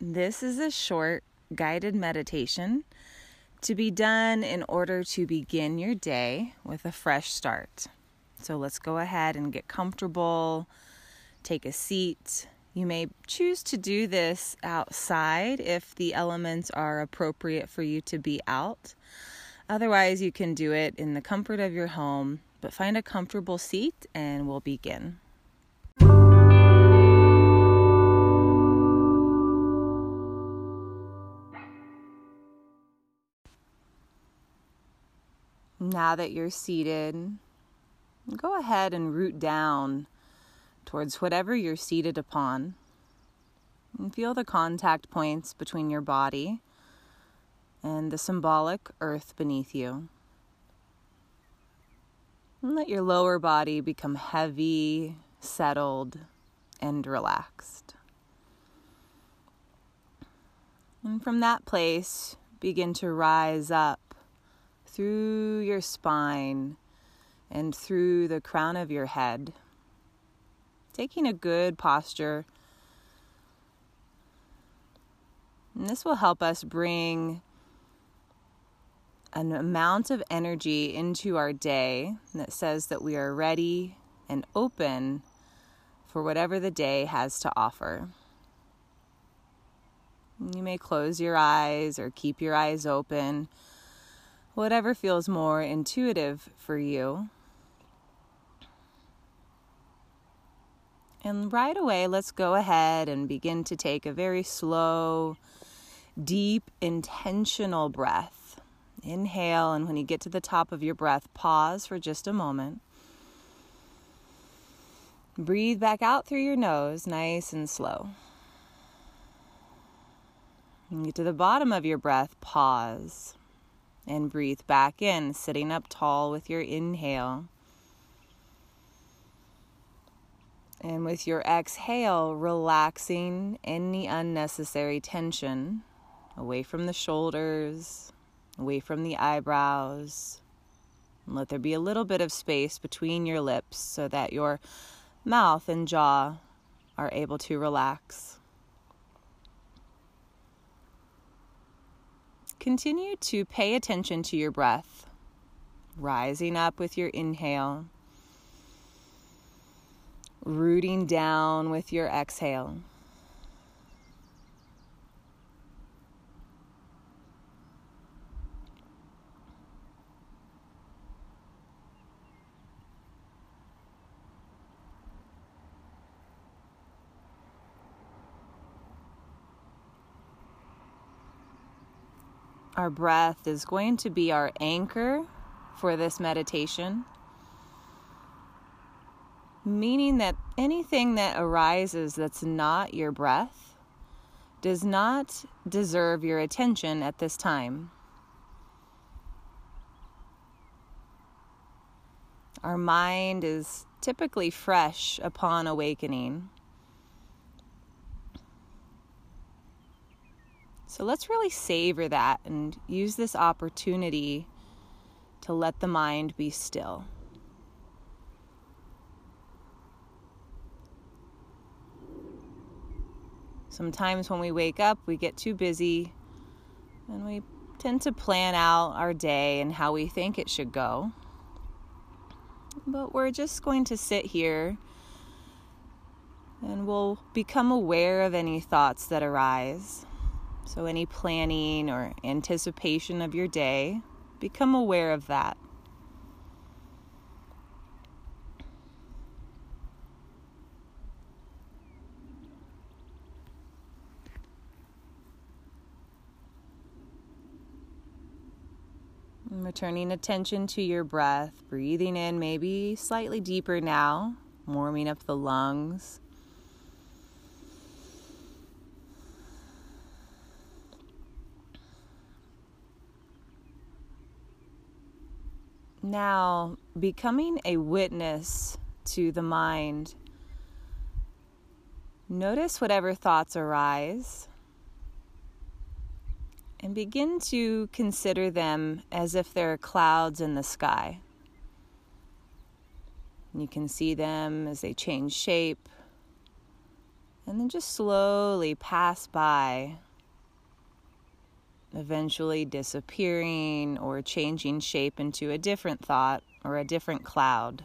This is a short guided meditation to be done in order to begin your day with a fresh start. So let's go ahead and get comfortable, take a seat. You may choose to do this outside if the elements are appropriate for you to be out. Otherwise, you can do it in the comfort of your home, but find a comfortable seat and we'll begin. Now that you're seated, go ahead and root down towards whatever you're seated upon. And feel the contact points between your body and the symbolic earth beneath you. And let your lower body become heavy, settled, and relaxed. And from that place, begin to rise up through your spine and through the crown of your head. Taking a good posture. And this will help us bring an amount of energy into our day that says that we are ready and open for whatever the day has to offer. You may close your eyes or keep your eyes open whatever feels more intuitive for you. And right away, let's go ahead and begin to take a very slow, deep, intentional breath. Inhale, and when you get to the top of your breath, pause for just a moment. Breathe back out through your nose, nice and slow. Get to the bottom of your breath, pause and breathe back in, sitting up tall with your inhale. And with your exhale, relaxing any unnecessary tension away from the shoulders, away from the eyebrows. And let there be a little bit of space between your lips so that your mouth and jaw are able to relax. Continue to pay attention to your breath, rising up with your inhale, rooting down with your exhale. Our breath is going to be our anchor for this meditation, meaning that anything that arises that's not your breath does not deserve your attention at this time. Our mind is typically fresh upon awakening. So let's really savor that and use this opportunity to let the mind be still. Sometimes when we wake up, we get too busy and we tend to plan out our day and how we think it should go. But we're just going to sit here and we'll become aware of any thoughts that arise. So, any planning or anticipation of your day, become aware of that. And returning attention to your breath, breathing in maybe slightly deeper now, warming up the lungs. Now, becoming a witness to the mind, notice whatever thoughts arise and begin to consider them as if they're clouds in the sky. You can see them as they change shape, And then just slowly pass by, eventually disappearing or changing shape into a different thought or a different cloud.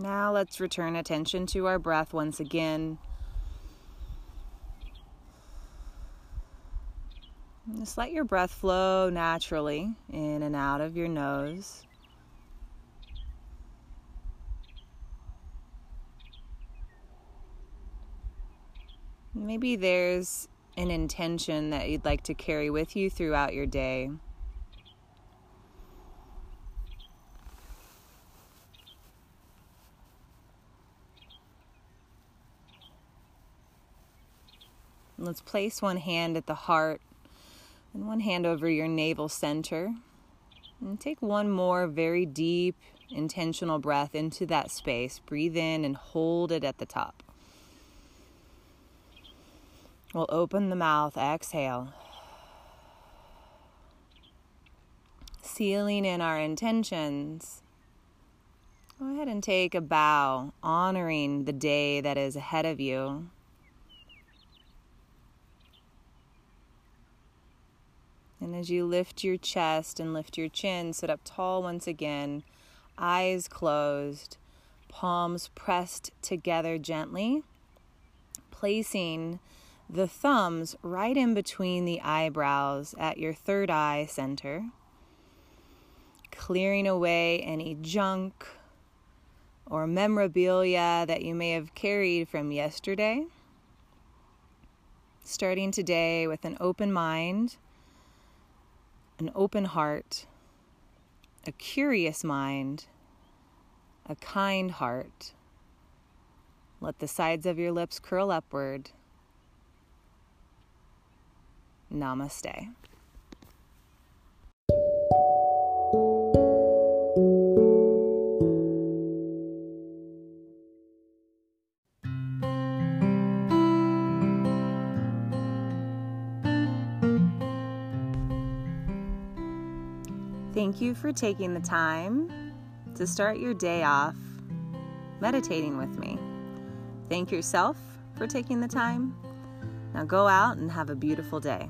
Now let's return attention to our breath once again. Just let your breath flow naturally in and out of your nose. Maybe there's an intention that you'd like to carry with you throughout your day. Let's place one hand at the heart and one hand over your navel center. And take one more very deep, intentional breath into that space. Breathe in and hold it at the top. We'll open the mouth, exhale. Sealing in our intentions. Go ahead and take a bow, honoring the day that is ahead of you. And as you lift your chest and lift your chin, sit up tall once again, eyes closed, palms pressed together gently, placing the thumbs right in between the eyebrows at your third eye center, clearing away any junk or memorabilia that you may have carried from yesterday. Starting today with an open mind an open heart, a curious mind, a kind heart. Let the sides of your lips curl upward. Namaste. Thank you for taking the time to start your day off meditating with me. Thank yourself for taking the time. Now go out and have a beautiful day.